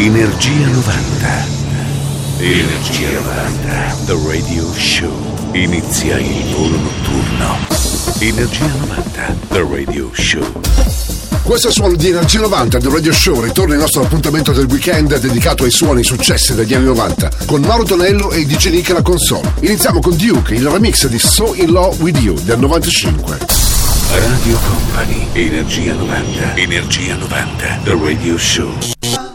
Energia 90. Energia 90. The Radio Show. Inizia il volo notturno. Energia 90. The Radio Show. Questo è il suono di Energia 90 del Radio Show. Ritorna il nostro appuntamento del weekend dedicato ai suoni successi degli anni 90 con Mauro Tonello e DJ Nick alla console. Iniziamo con Duke, il remix di So In Love With You del 95. Radio Company. Energia 90. Energia 90. The Radio Show.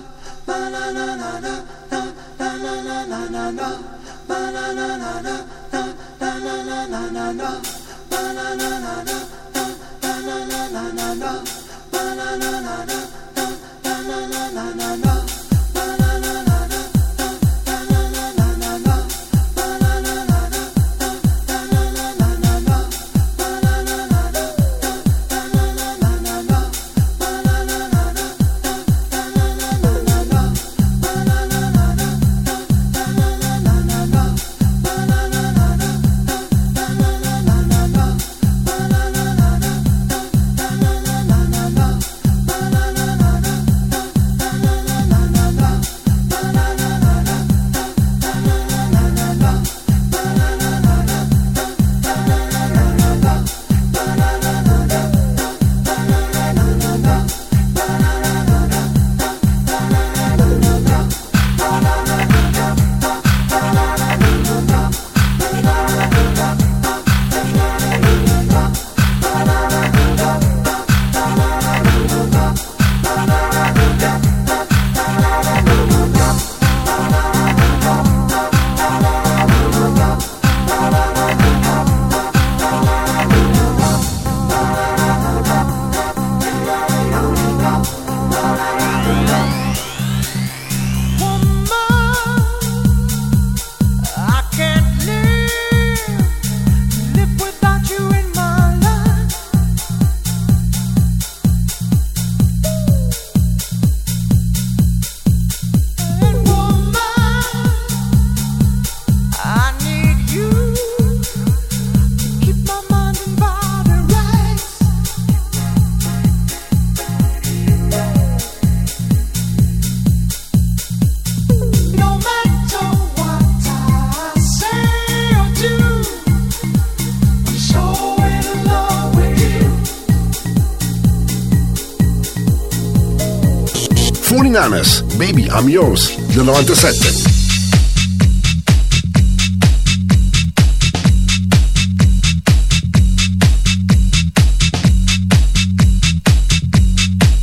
Bananas, Baby I'm Yours. Del 97.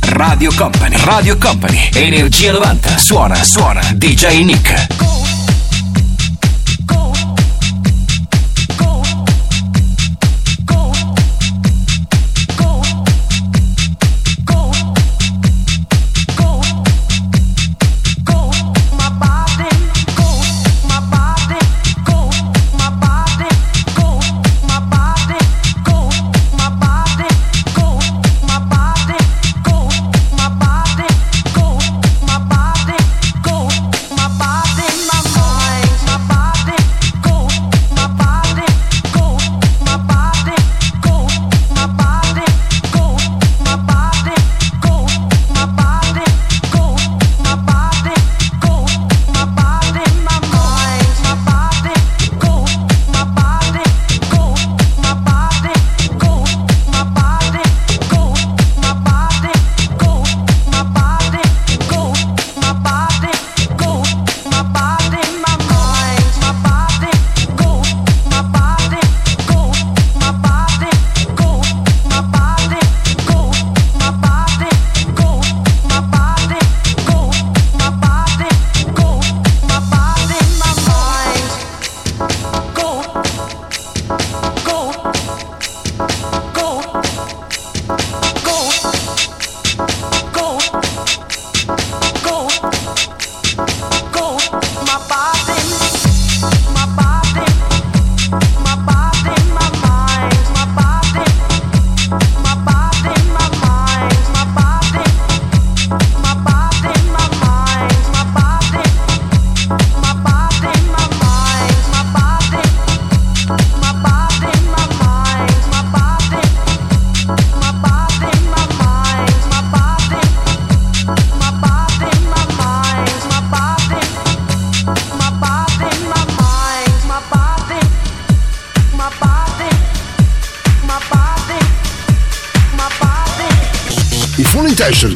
Radio Company, Radio Company, Energia 90, suona, suona, DJ Nick.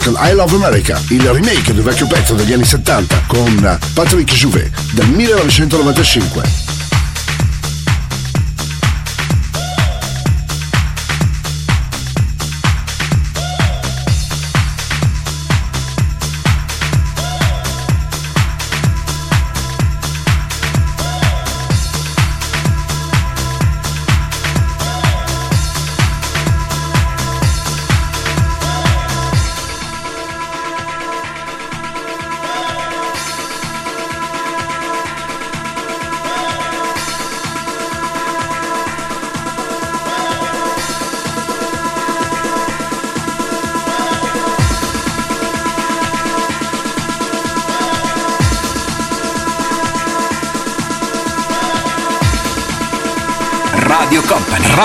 Con I Love America, il remake del vecchio pezzo degli anni 70 con Patrick Jouvet del 1995.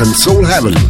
And Soul Heaven.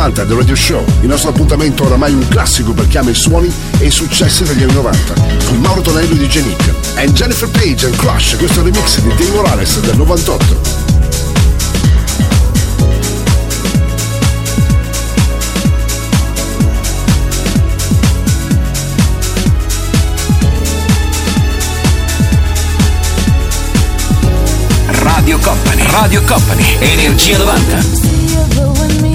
90 The Radio Show, il nostro appuntamento oramai un classico per chi ama i suoni e i successi degli anni 90, con Mauro Tonello di Genic. And Jennifer Page and Crush, questo remix di Dave Morales del 98. Radio Company, Radio Company, Energia 90.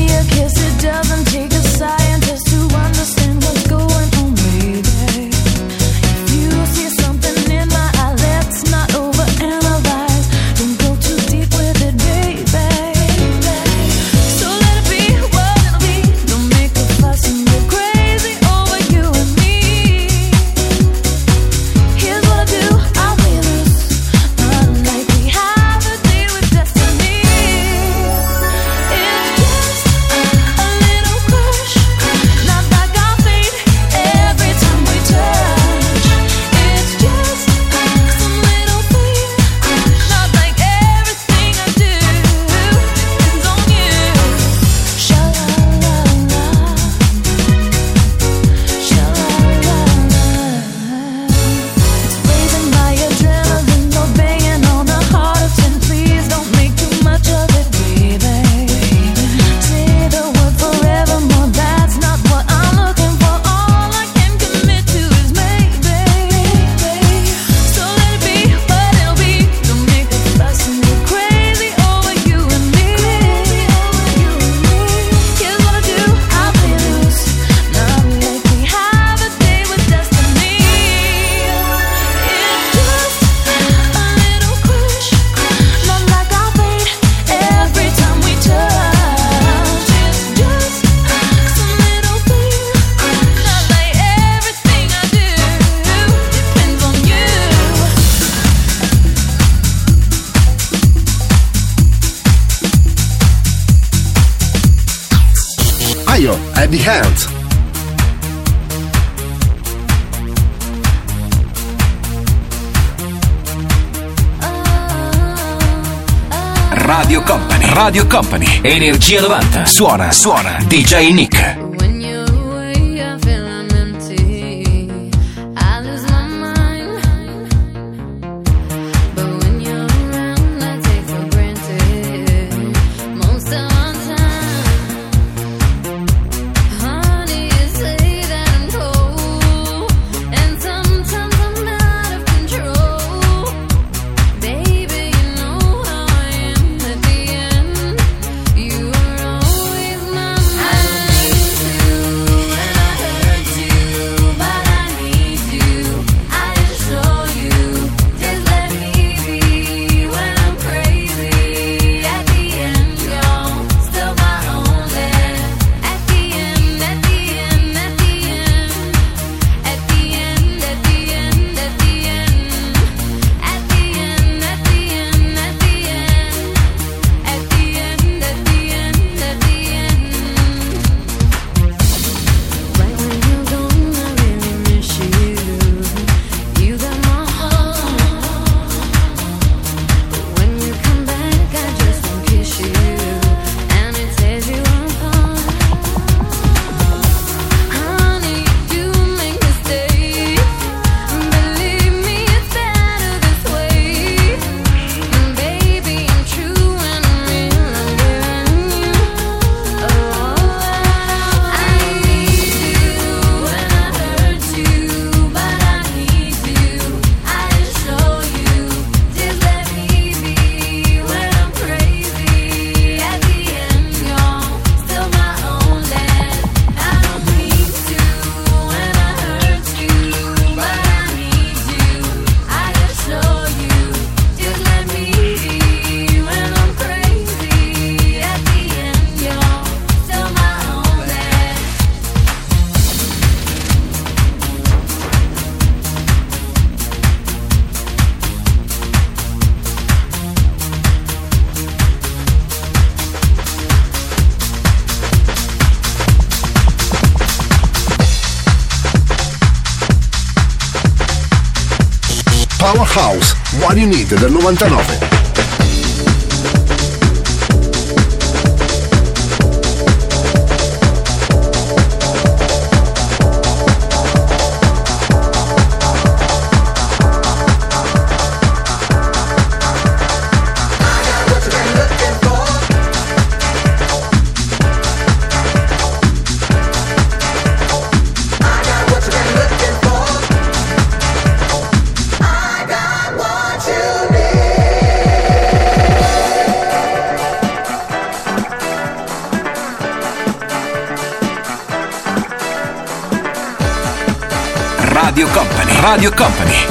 Company, Energia 90. Suona, suona, DJ Nick. Need del 99.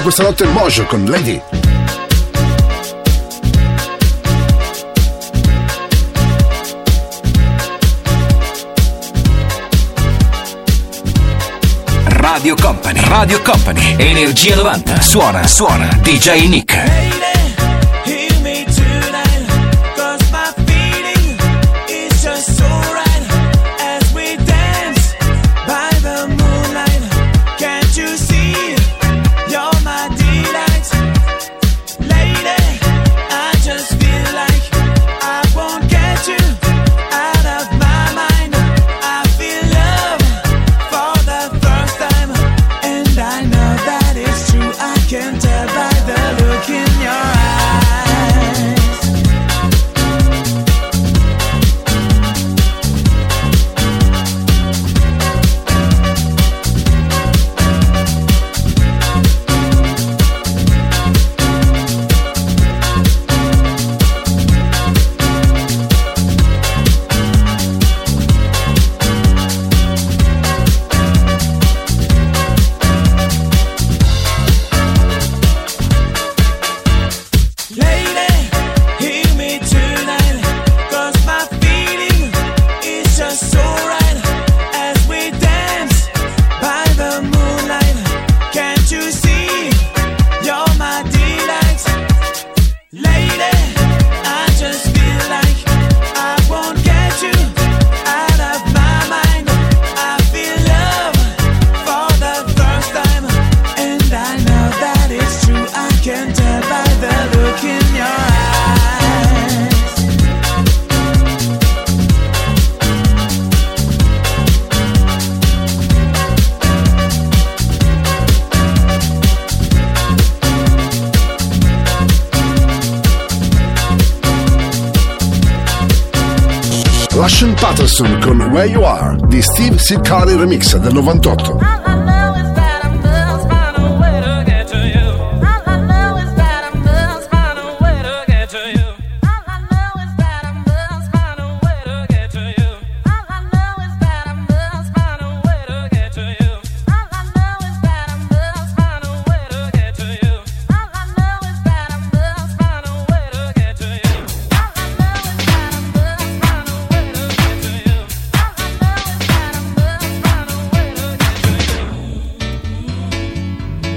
Suona questa notte Mojo con Lady. Radio Company, Radio Company, Energia 90, suona, suona, DJ Nick. Patterson con Where You Are di Steve Sicari Remix del 98.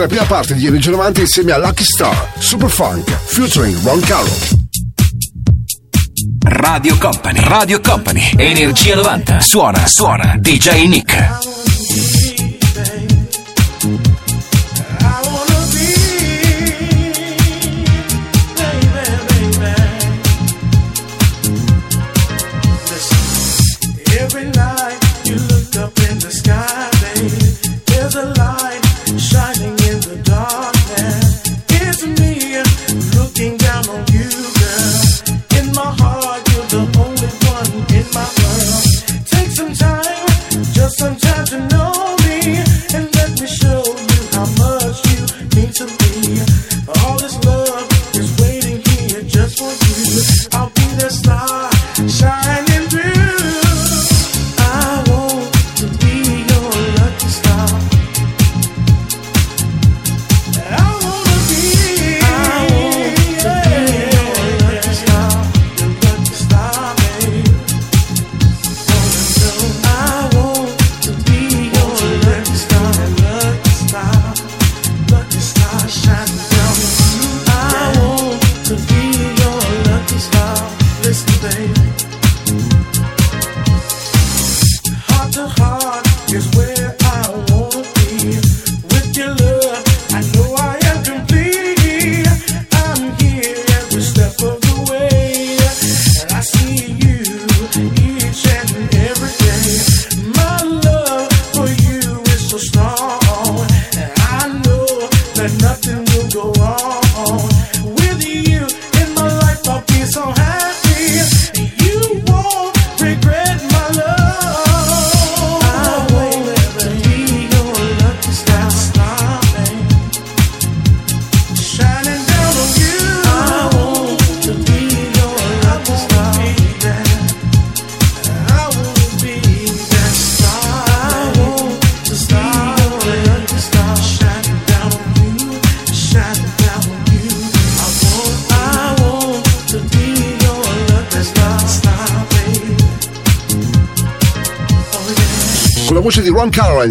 La prima parte di Energia 90 insieme a Lucky Star, Super Funk, featuring Ron Carroll. Radio Company, Radio Company, Energia 90, suona, suona, DJ Nick.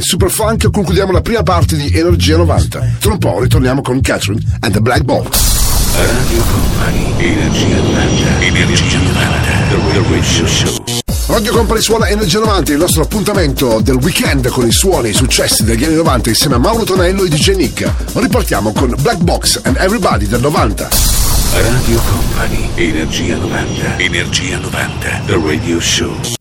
Super Funk, concludiamo la prima parte di Energia 90. Tra un po' ritorniamo con Catherine and the Black Box. Radio Company, Energia 90, Energia 90, The Radio Show. Radio Company suona Energia 90, il nostro appuntamento del weekend con i suoni e i successi degli anni 90 insieme a Mauro Tonello e DJ Nick. Ripartiamo con Black Box and Everybody del 90. Radio Company, Energia 90, Energia 90, The Radio Show.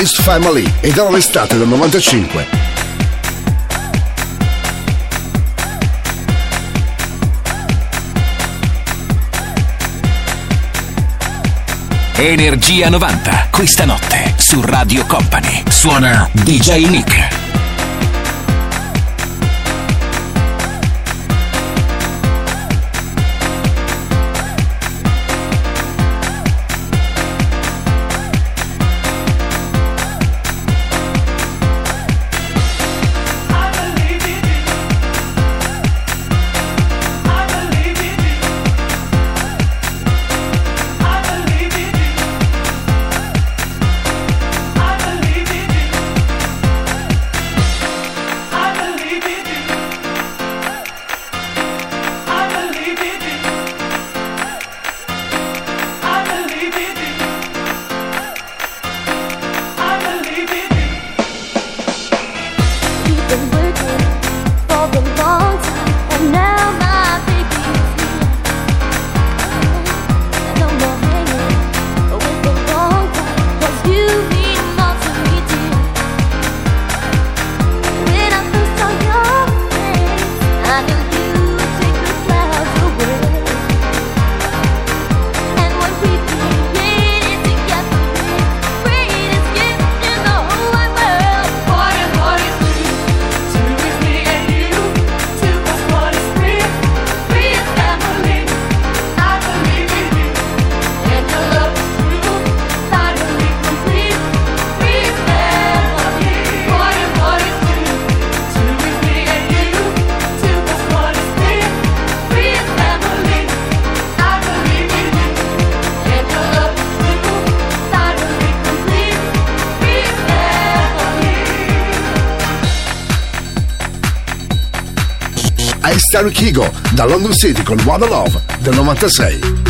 Is Family, ed era l'estate del 95. Energia 90, questa notte su Radio Company. Suona DJ Nick. Terry Kigo da London City con a Love del 96.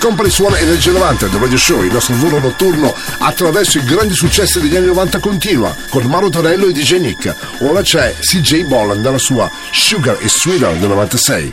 Company suona Energia 90 del Radio Show, il nostro volo notturno attraverso i grandi successi degli anni 90 continua con Mauro Torello e DJ Nick. Ora c'è CJ Bolland dalla sua Sugar e Sweeter del 96.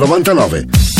99.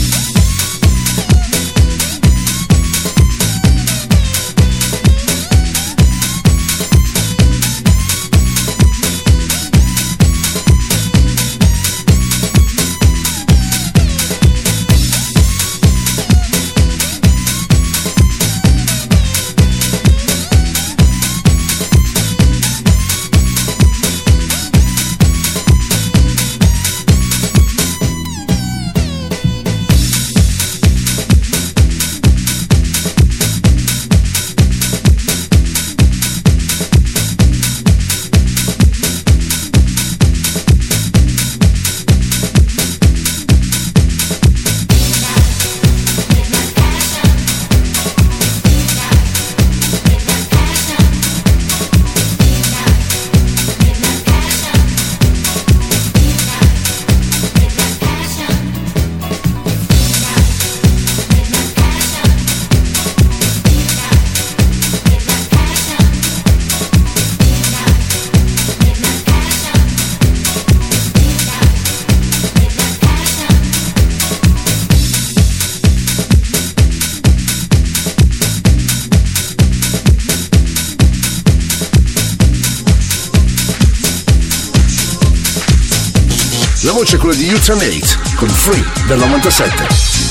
Di Eight con Free del 97.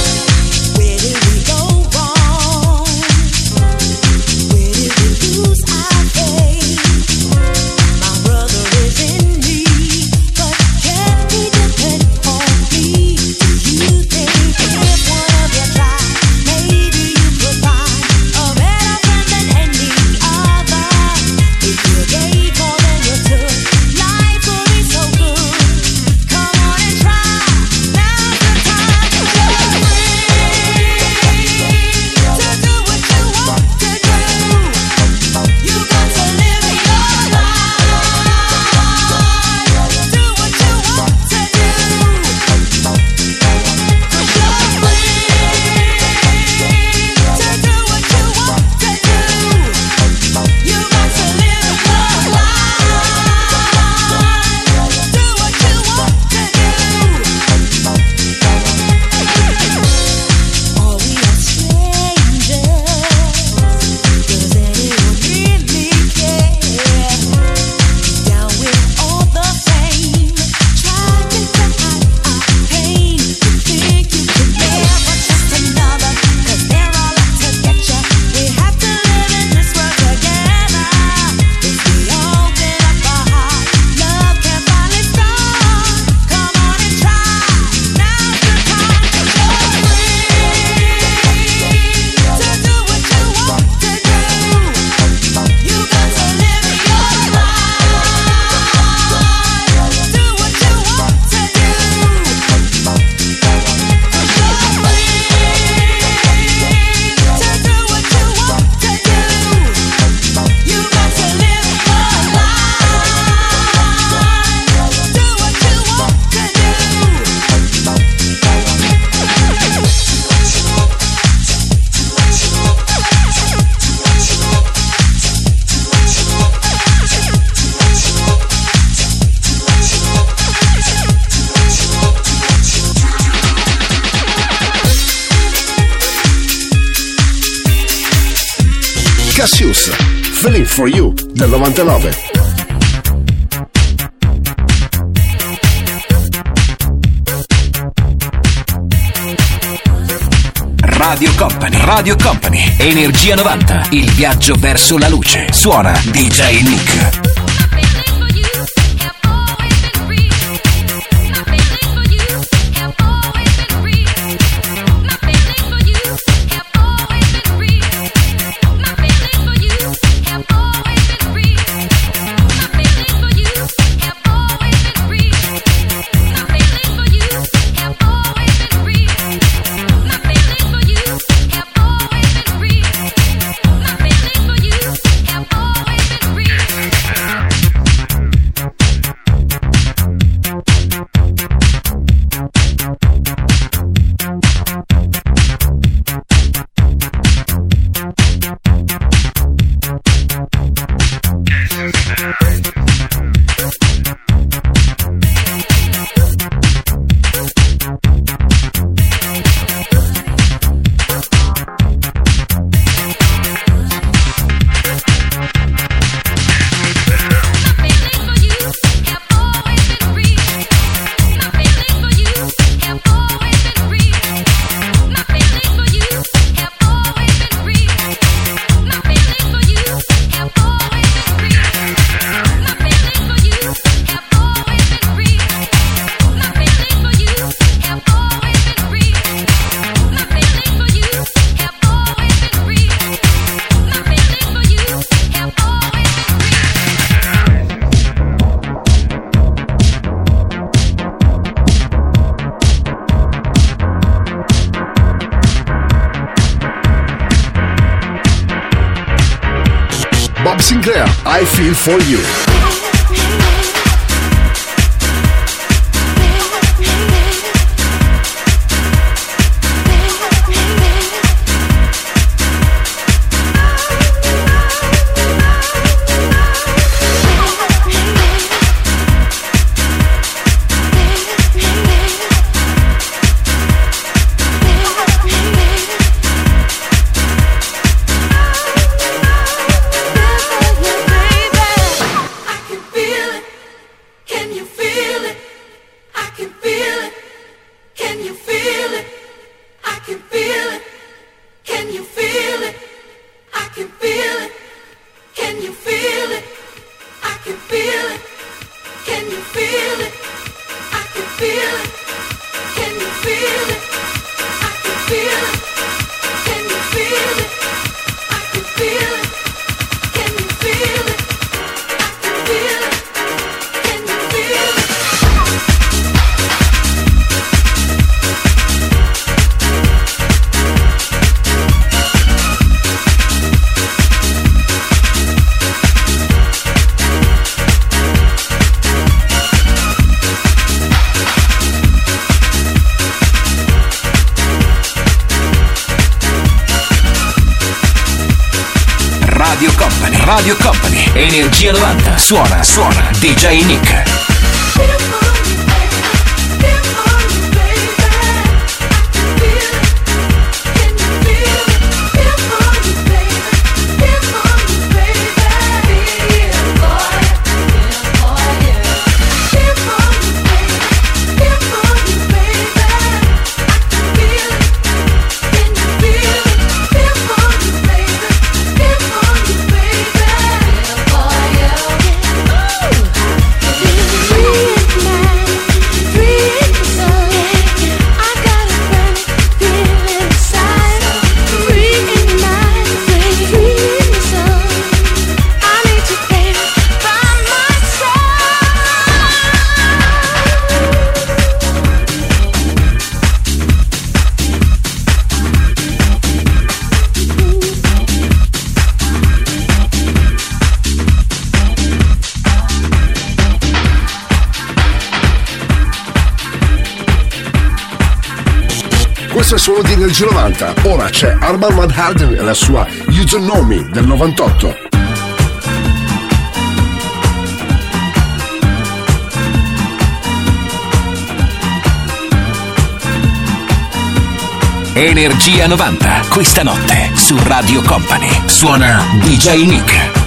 2009. Radio Company, Radio Company, Energia 90, il viaggio verso la luce. Suona DJ Nick. For you. 90, suona, suona, DJ Nick. 90. Ora c'è Arman Van Harden e la sua You Don't Know Me del 98. Energia 90, questa notte su Radio Company. Suona DJ Nick.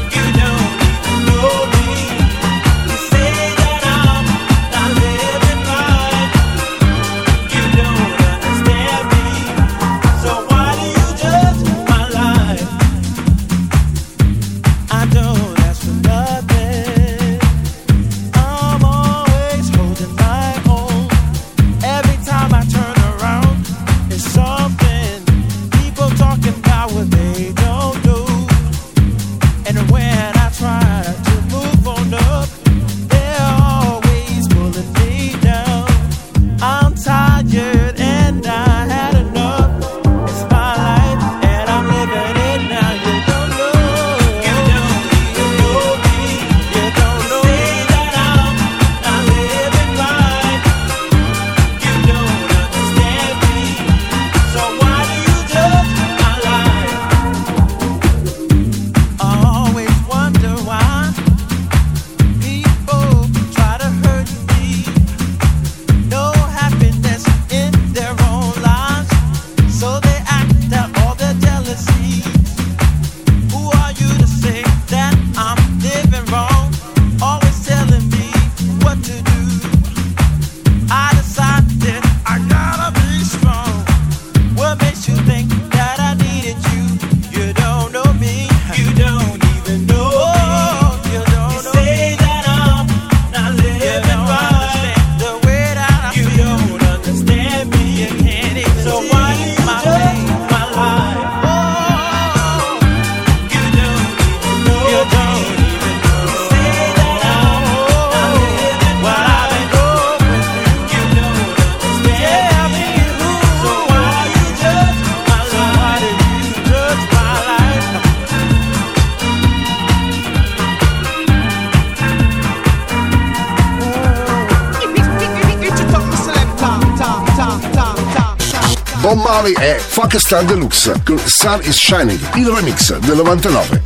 Marley è Fuck Star Deluxe con Sun is Shining, il remix del 99.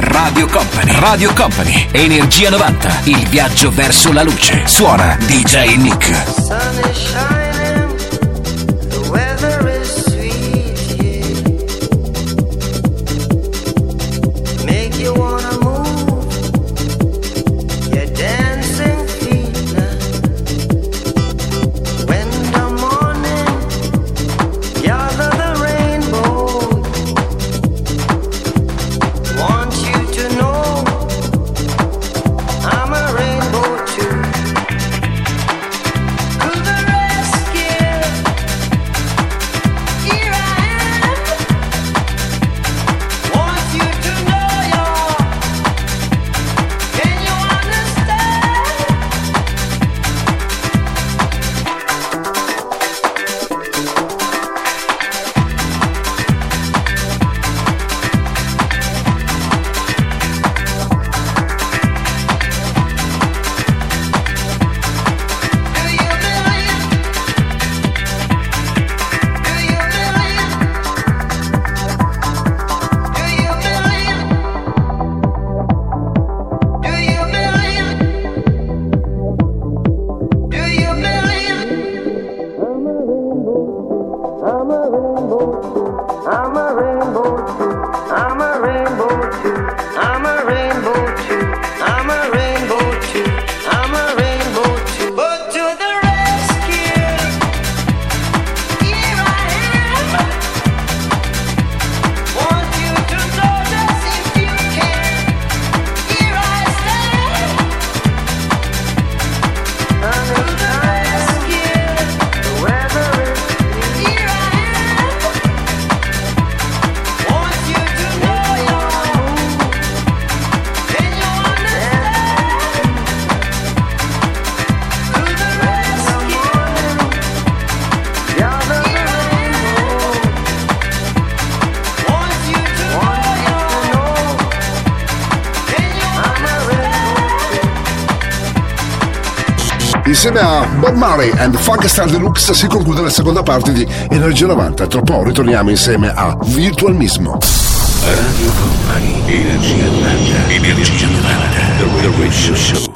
Radio Company, Radio Company, Energia 90, il viaggio verso la luce. Suona DJ Nick. Insieme a Bob Murray and Funkstar Deluxe si conclude la seconda parte di Energia 90. Tra poco ritorniamo insieme a Virtual Mismo. Radio Company, Energia 90, Energia 90, The Radio Show.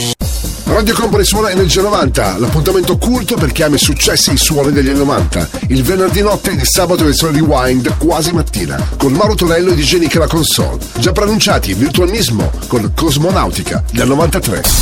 Radio Company suona Energia 90, l'appuntamento culto per chi ama i successi e i suoni degli anni 90. Il venerdì notte e il sabato versione rewind quasi mattina, con Mauro Tonello e DJ Nick alla console. Già pronunciati Virtual Mismo con Cosmonautica del 93.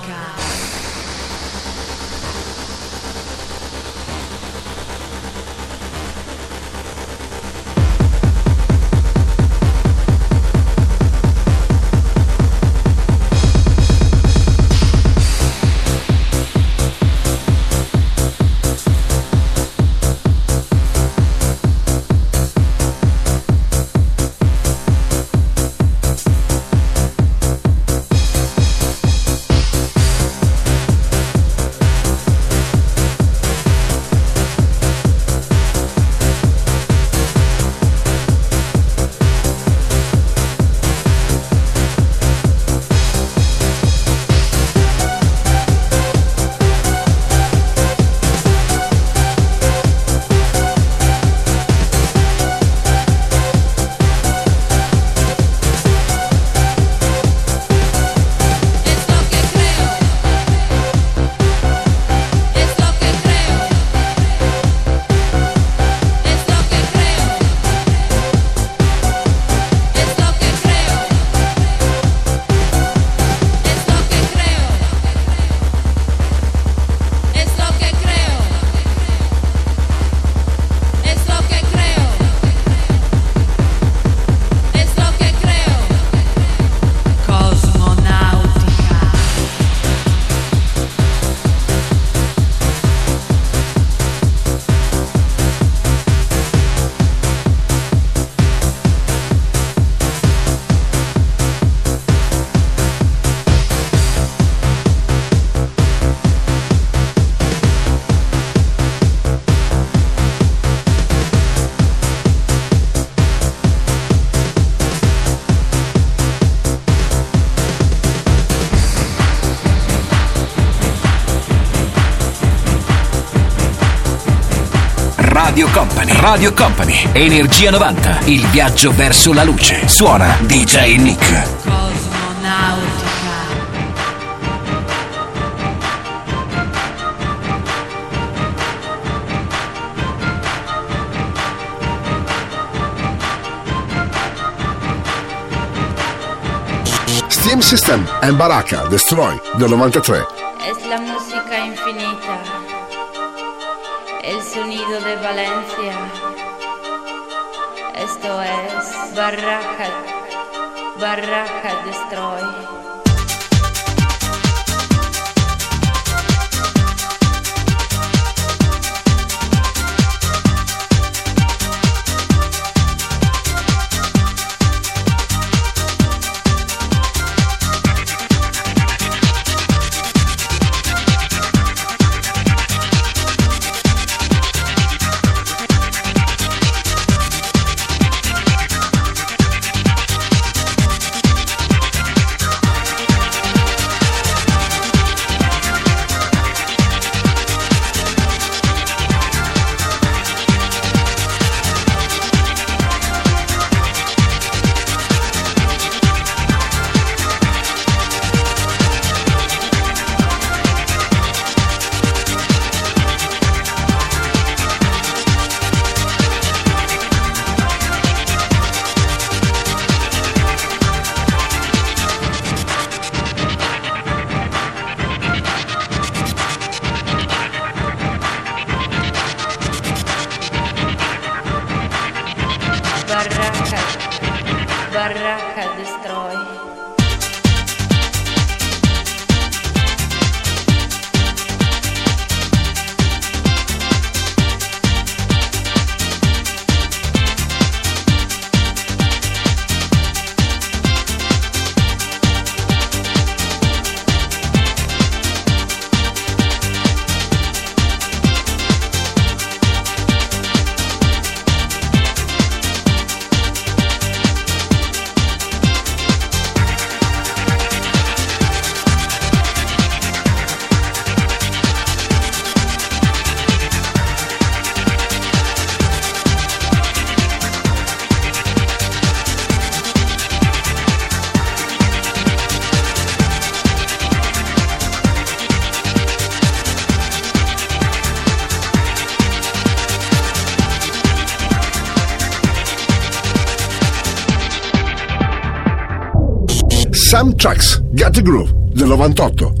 Radio Company. Radio Company. Energia 90. Il viaggio verso la luce. Suona DJ Nick. Steam System and Baraka Destroy del 93. Barraca Destroy. The Groove, del 98.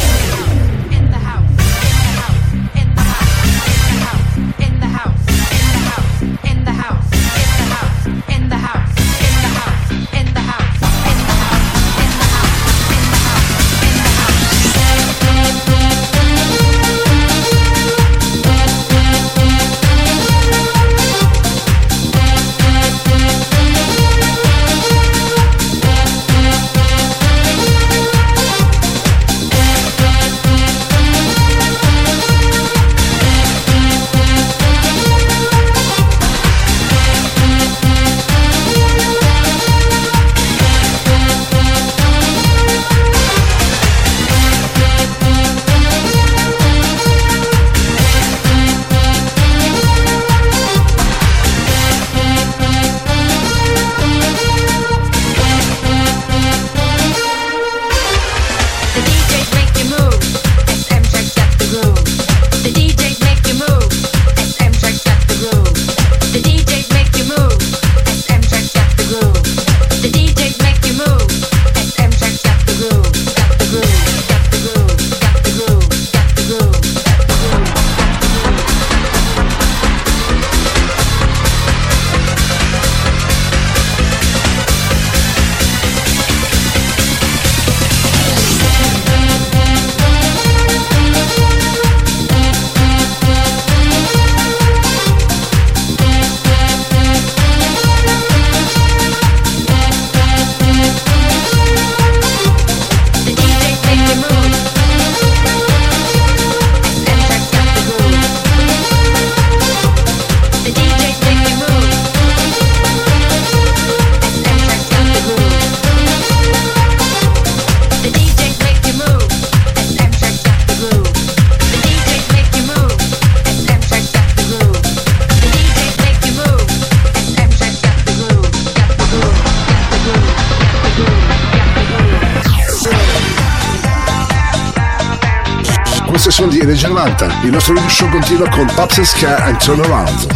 Il nostro video show continua con Obsessed Care and Turnaround.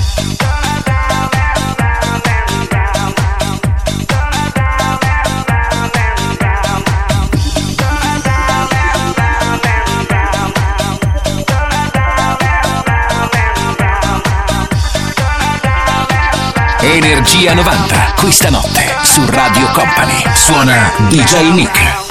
Energia 90, questa notte su Radio Company. Suona DJ Nick.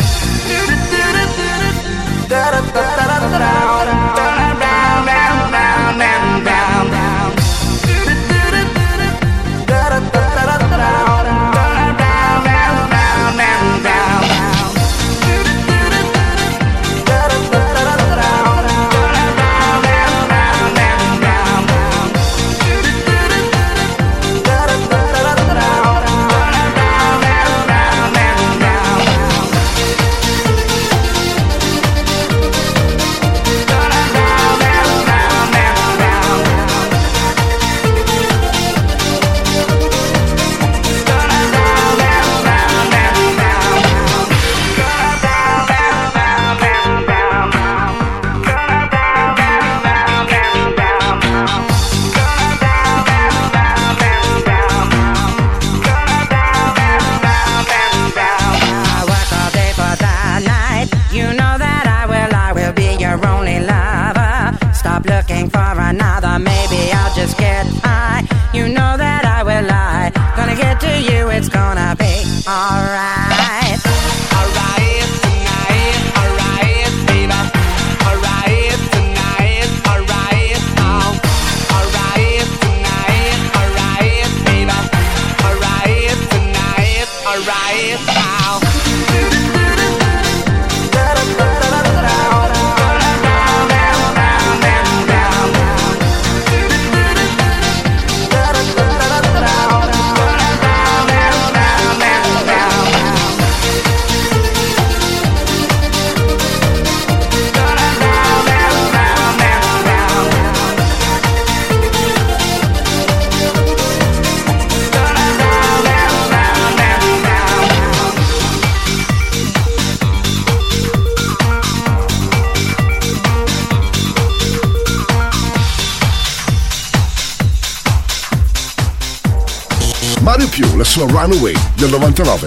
Sua Runaway del 99.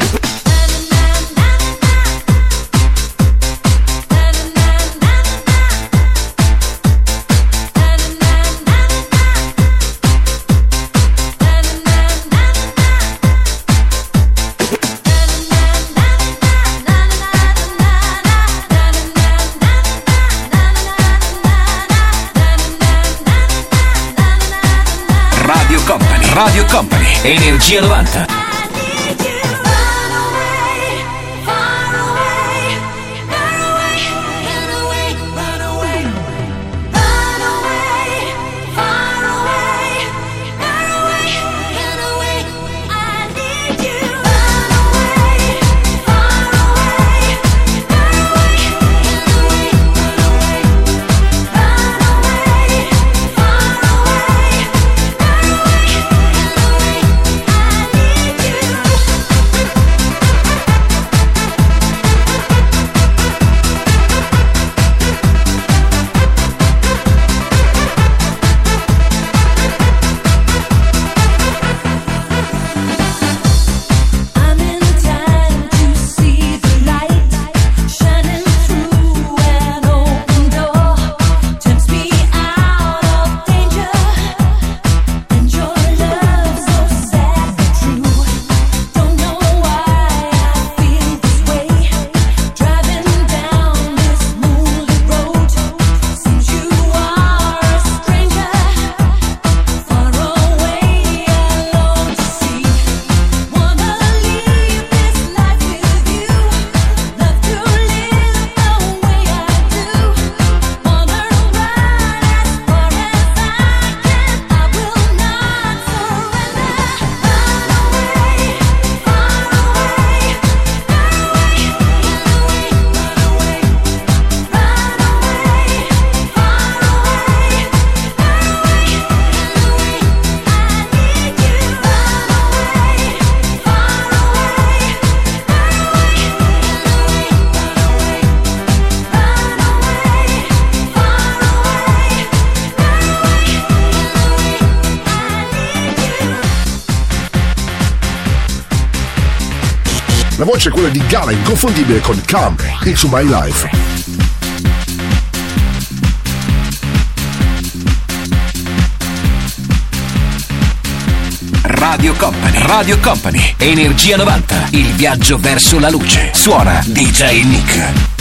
Radio Company, Energia 90. nasce quella di Gala inconfondibile con Come Into My Life. Radio Company. Radio Company. Energia 90. Il viaggio verso la luce. Suona DJ Nick.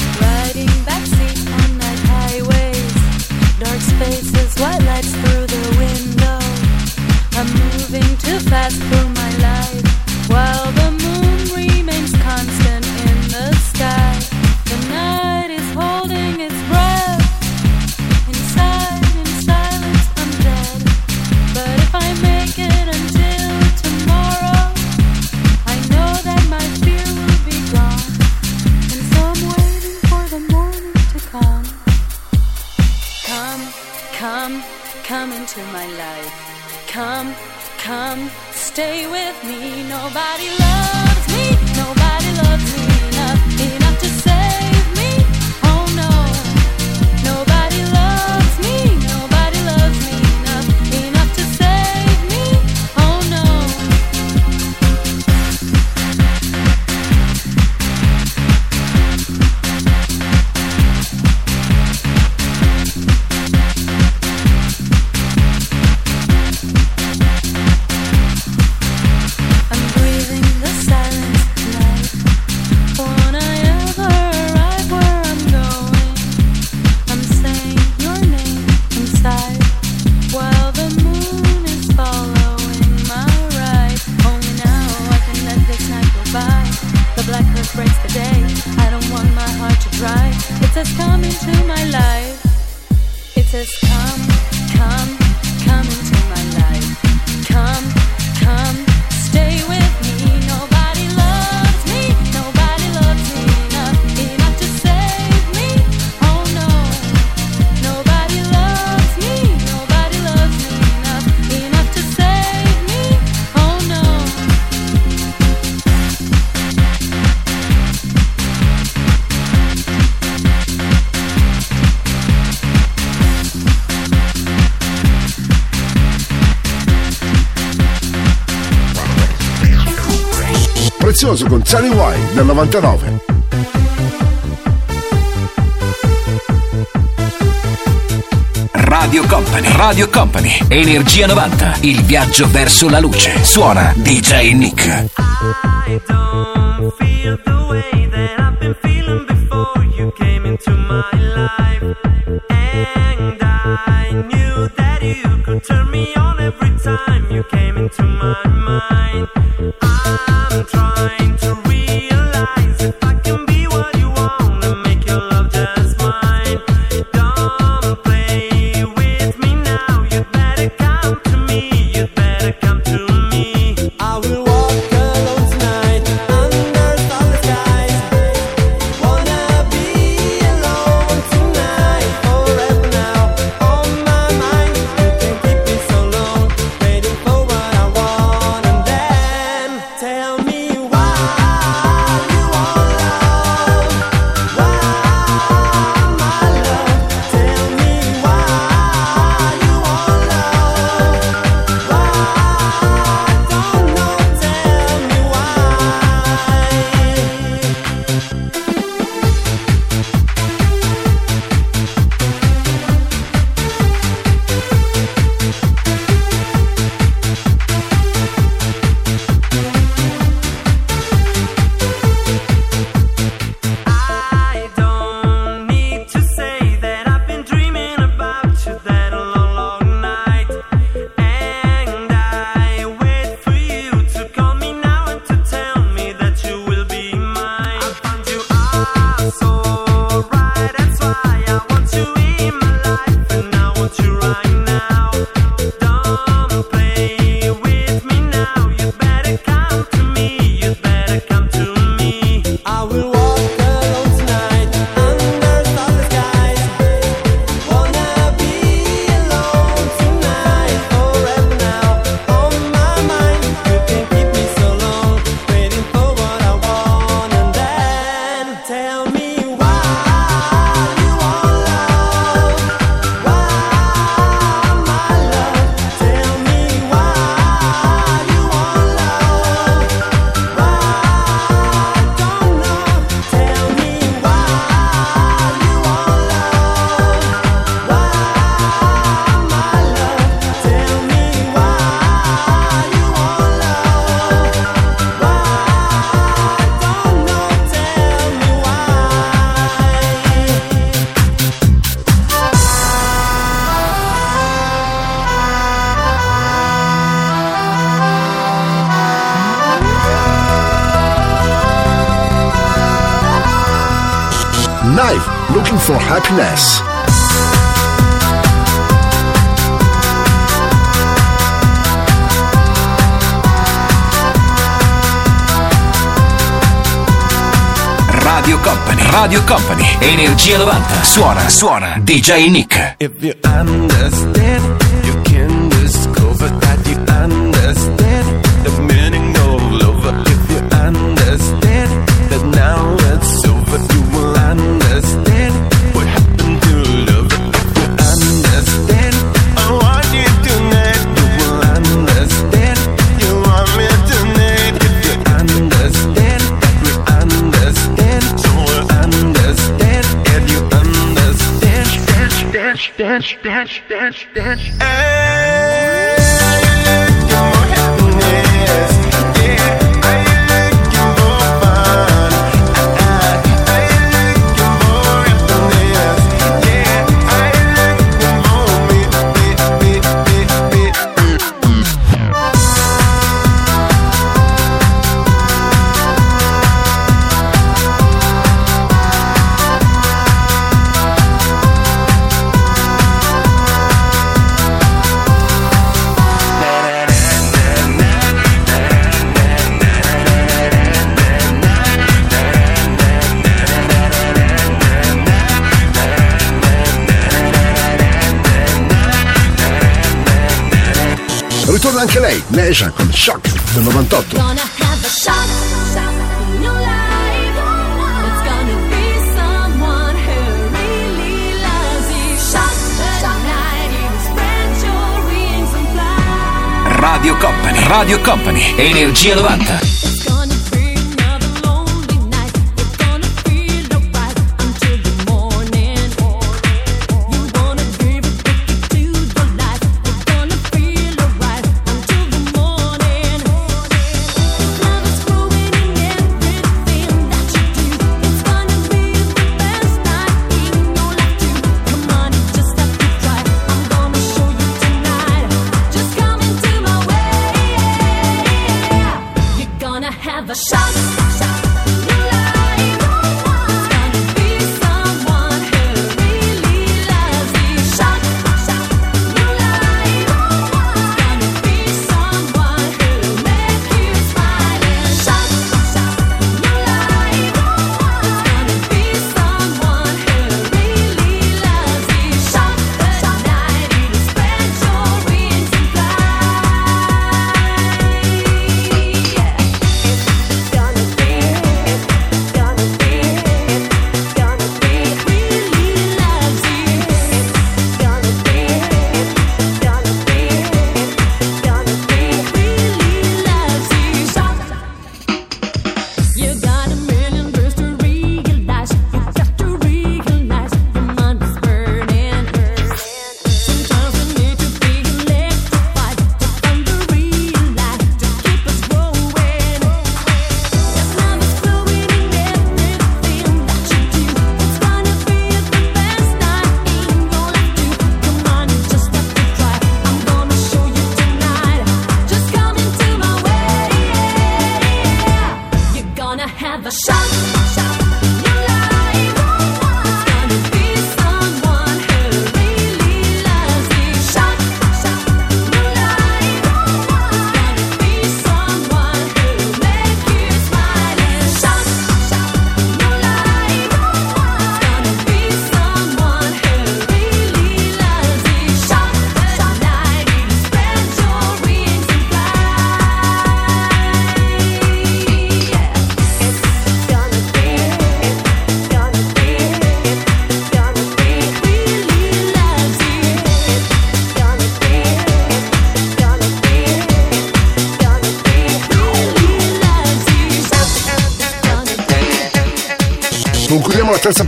famoso con Sunny White del 99. Radio Company, Radio Company, Energia 90, il viaggio verso la luce. Suona DJ Nick. DJ Nick. dance, dance, dance, dance. Hey. del 98. Radio Company, Radio Company, Energia 90.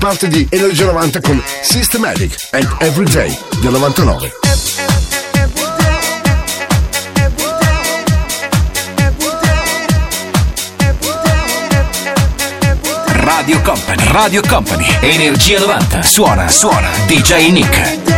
parte di Energia 90 con Systematic and Everyday del 99. Radio Company, Radio Company, Energia 90, suona, suona, DJ Nick.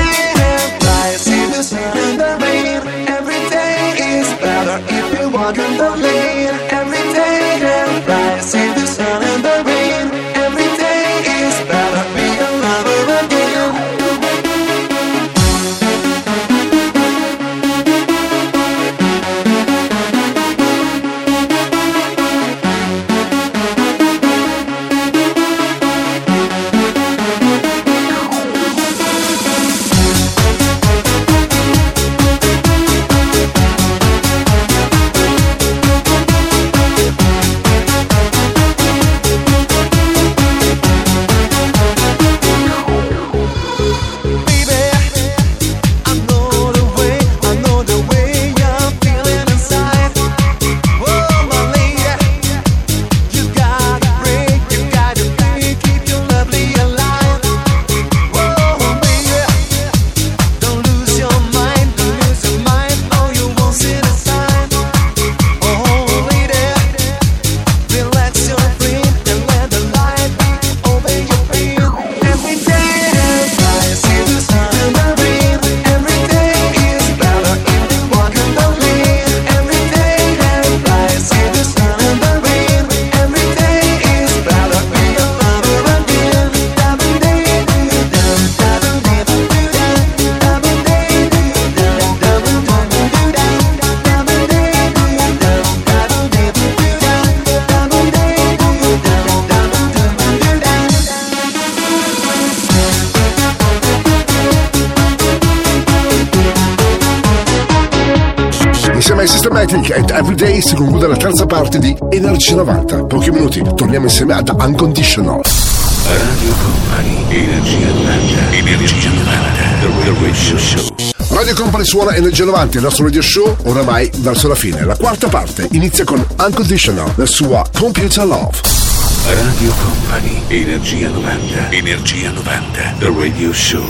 Company suona Energia 90, il nostro radio show oramai verso la fine. La quarta parte inizia con Unconditional, la sua Computer Love. Radio Company, Energia 90, Energia 90, The Radio Show.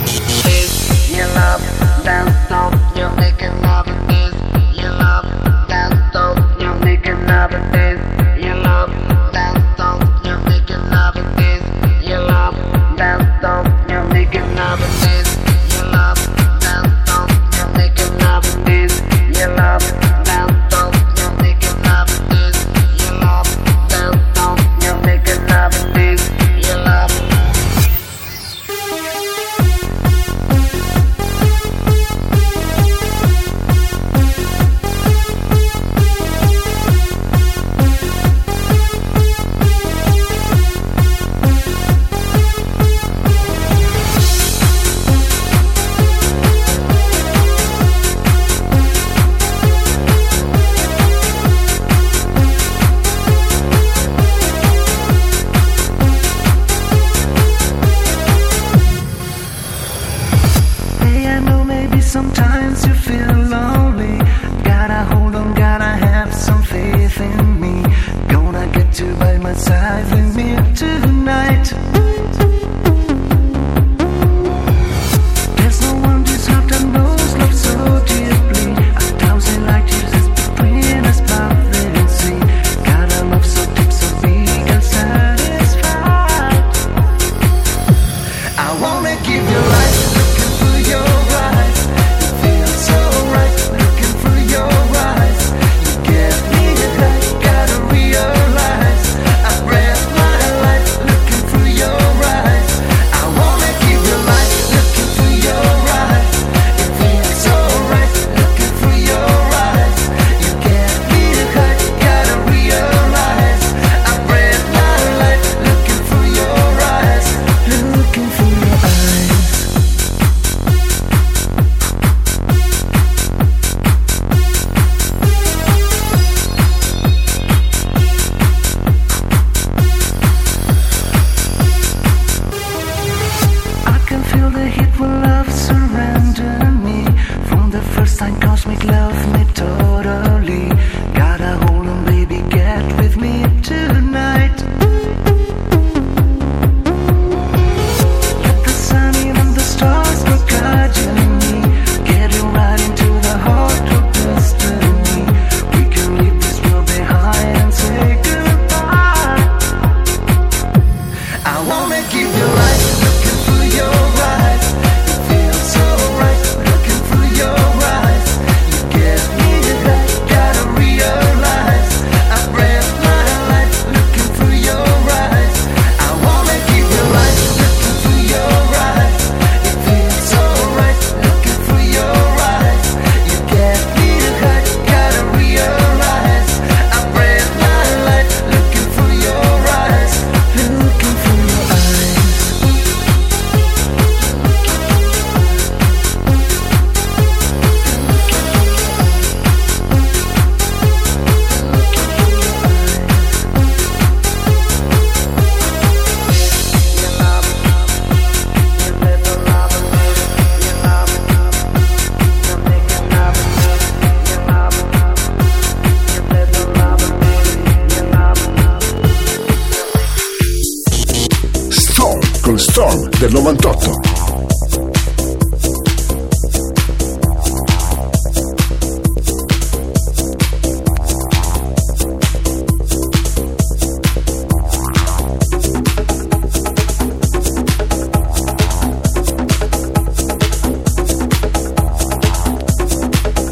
del 98.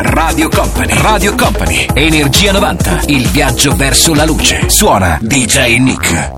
Radio Company, Radio Company, Energia 90, il viaggio verso la luce. Suona DJ Nick.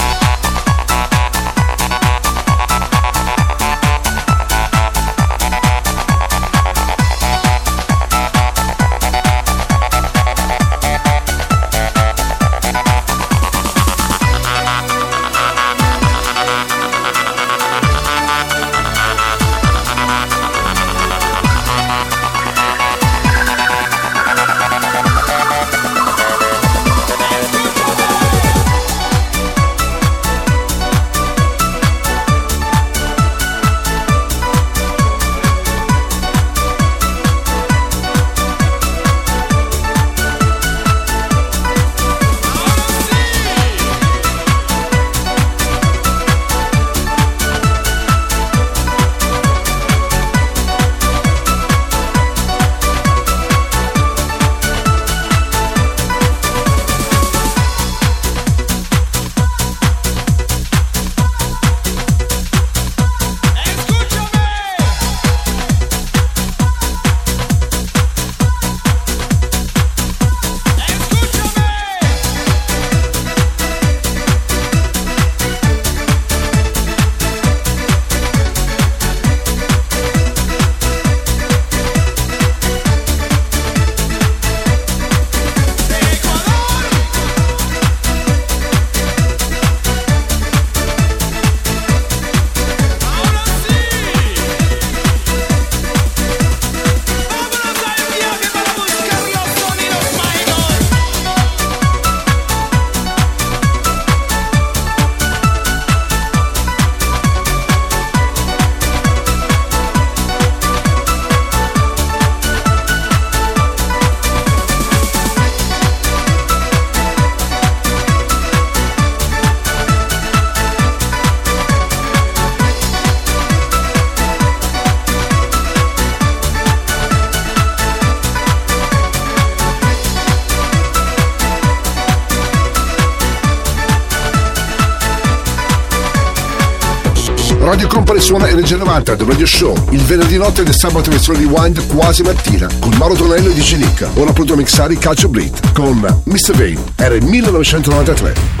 90 del Radio Show il venerdì notte del sabato versione di Wind quasi mattina con Mauro Tonello e DJ Nick. Ora pronto a mixare i Calcio Bleed con Mr. Vane. Era il 1993.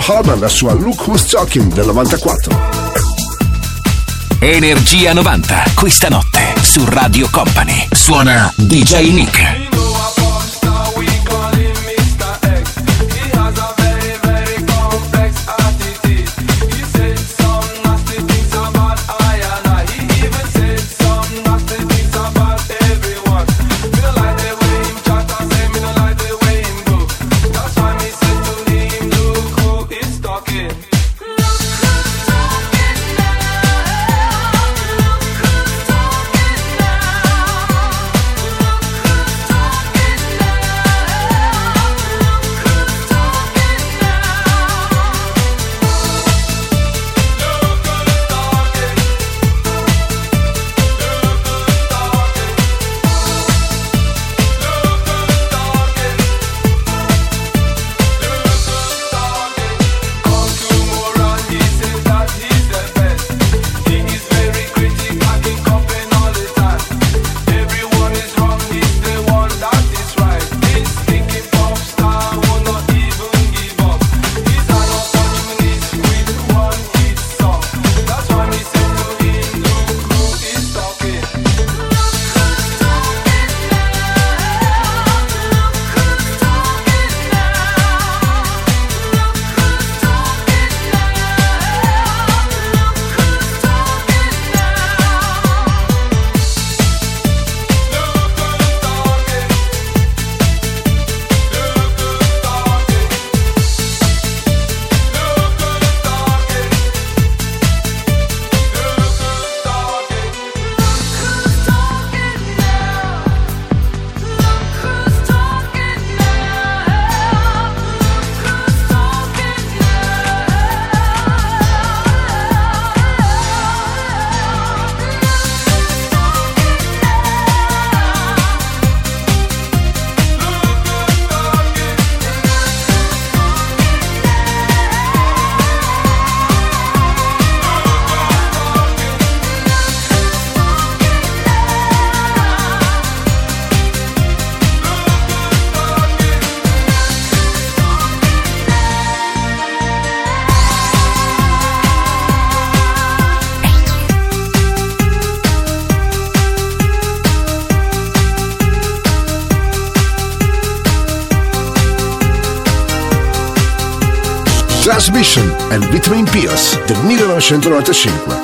Harman la sua Look Who's Talking del 94. Energia 90, questa notte su Radio Company. Suona DJ Nick. Vitamin Pierce del 1995.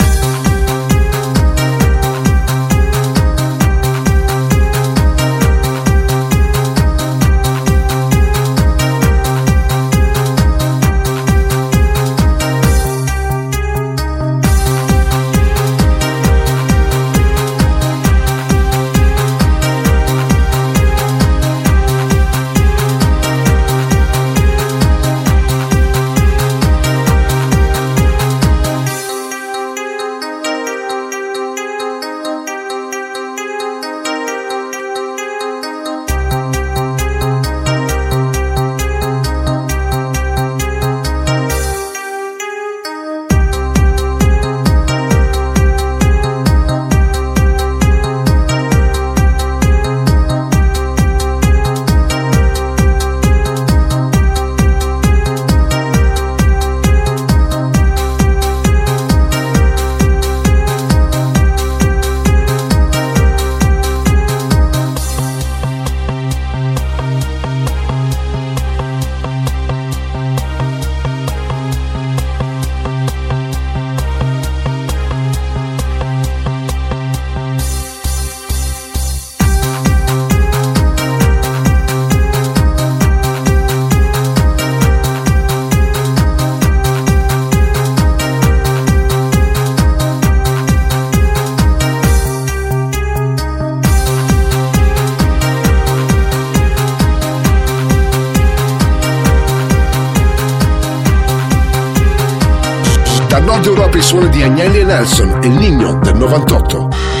Nord Europa i suoni di Agnelli e Nelson e Nino del 98.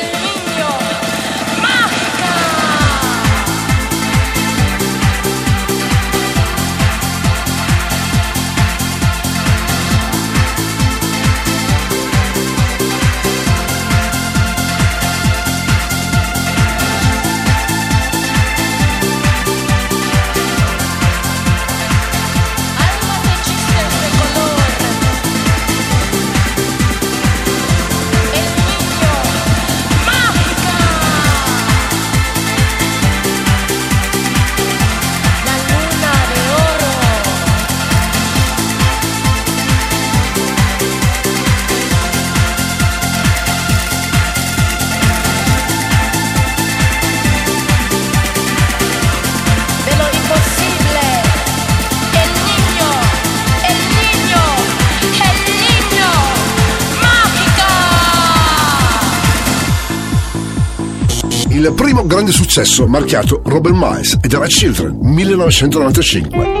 Successo marchiato Robert Miles ed era Children 1995.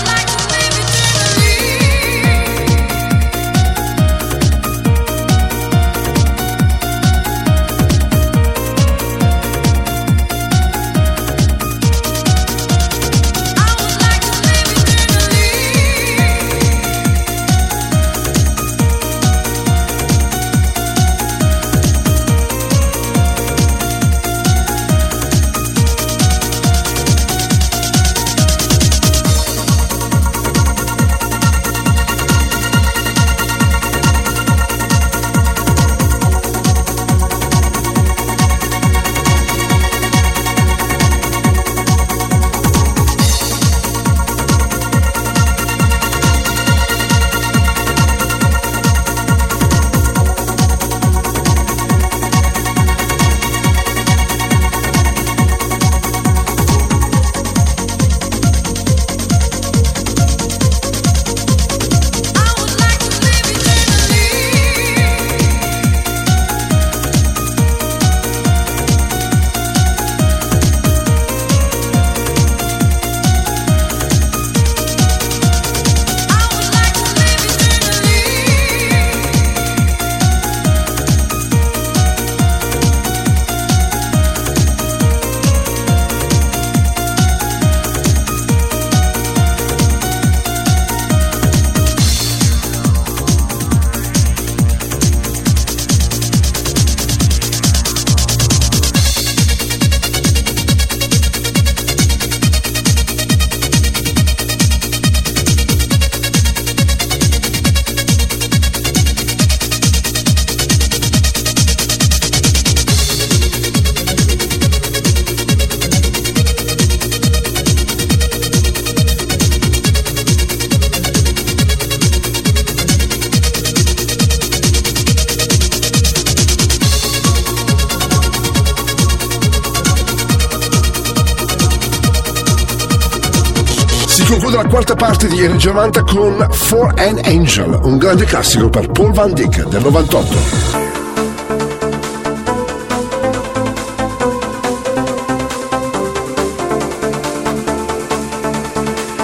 Parte di Energy 90 con For an Angel, un grande classico per Paul Van Dyck del 98.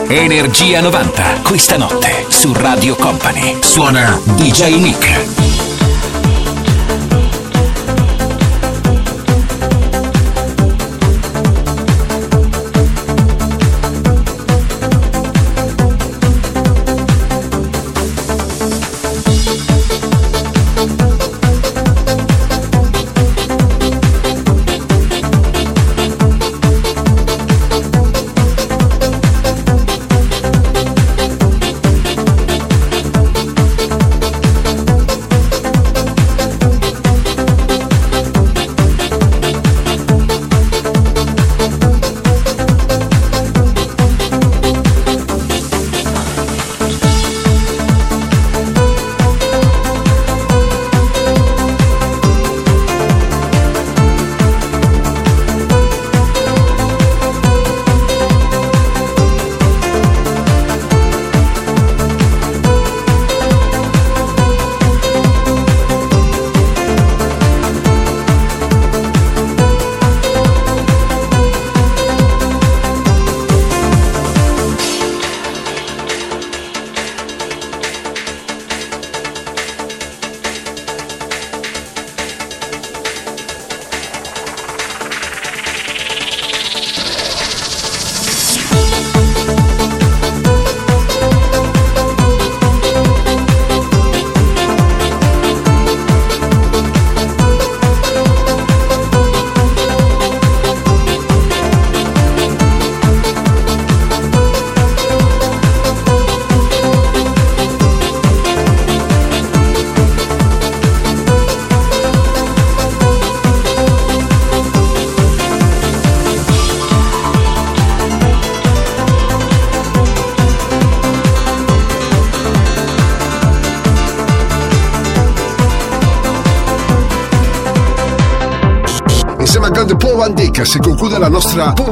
Energia 90, questa notte su Radio Company. Suona DJ Nick.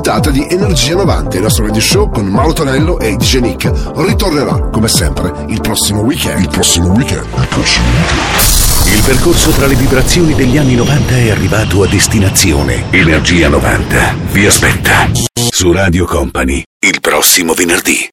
Puntata di Energia 90, il nostro radio show con Mauro Tonello e DJ Nick. Ritornerà, come sempre, il prossimo weekend. Il prossimo weekend. Il prossimo weekend. Il percorso tra le vibrazioni degli anni 90 è arrivato a destinazione. Energia 90 vi aspetta su Radio Company il prossimo venerdì.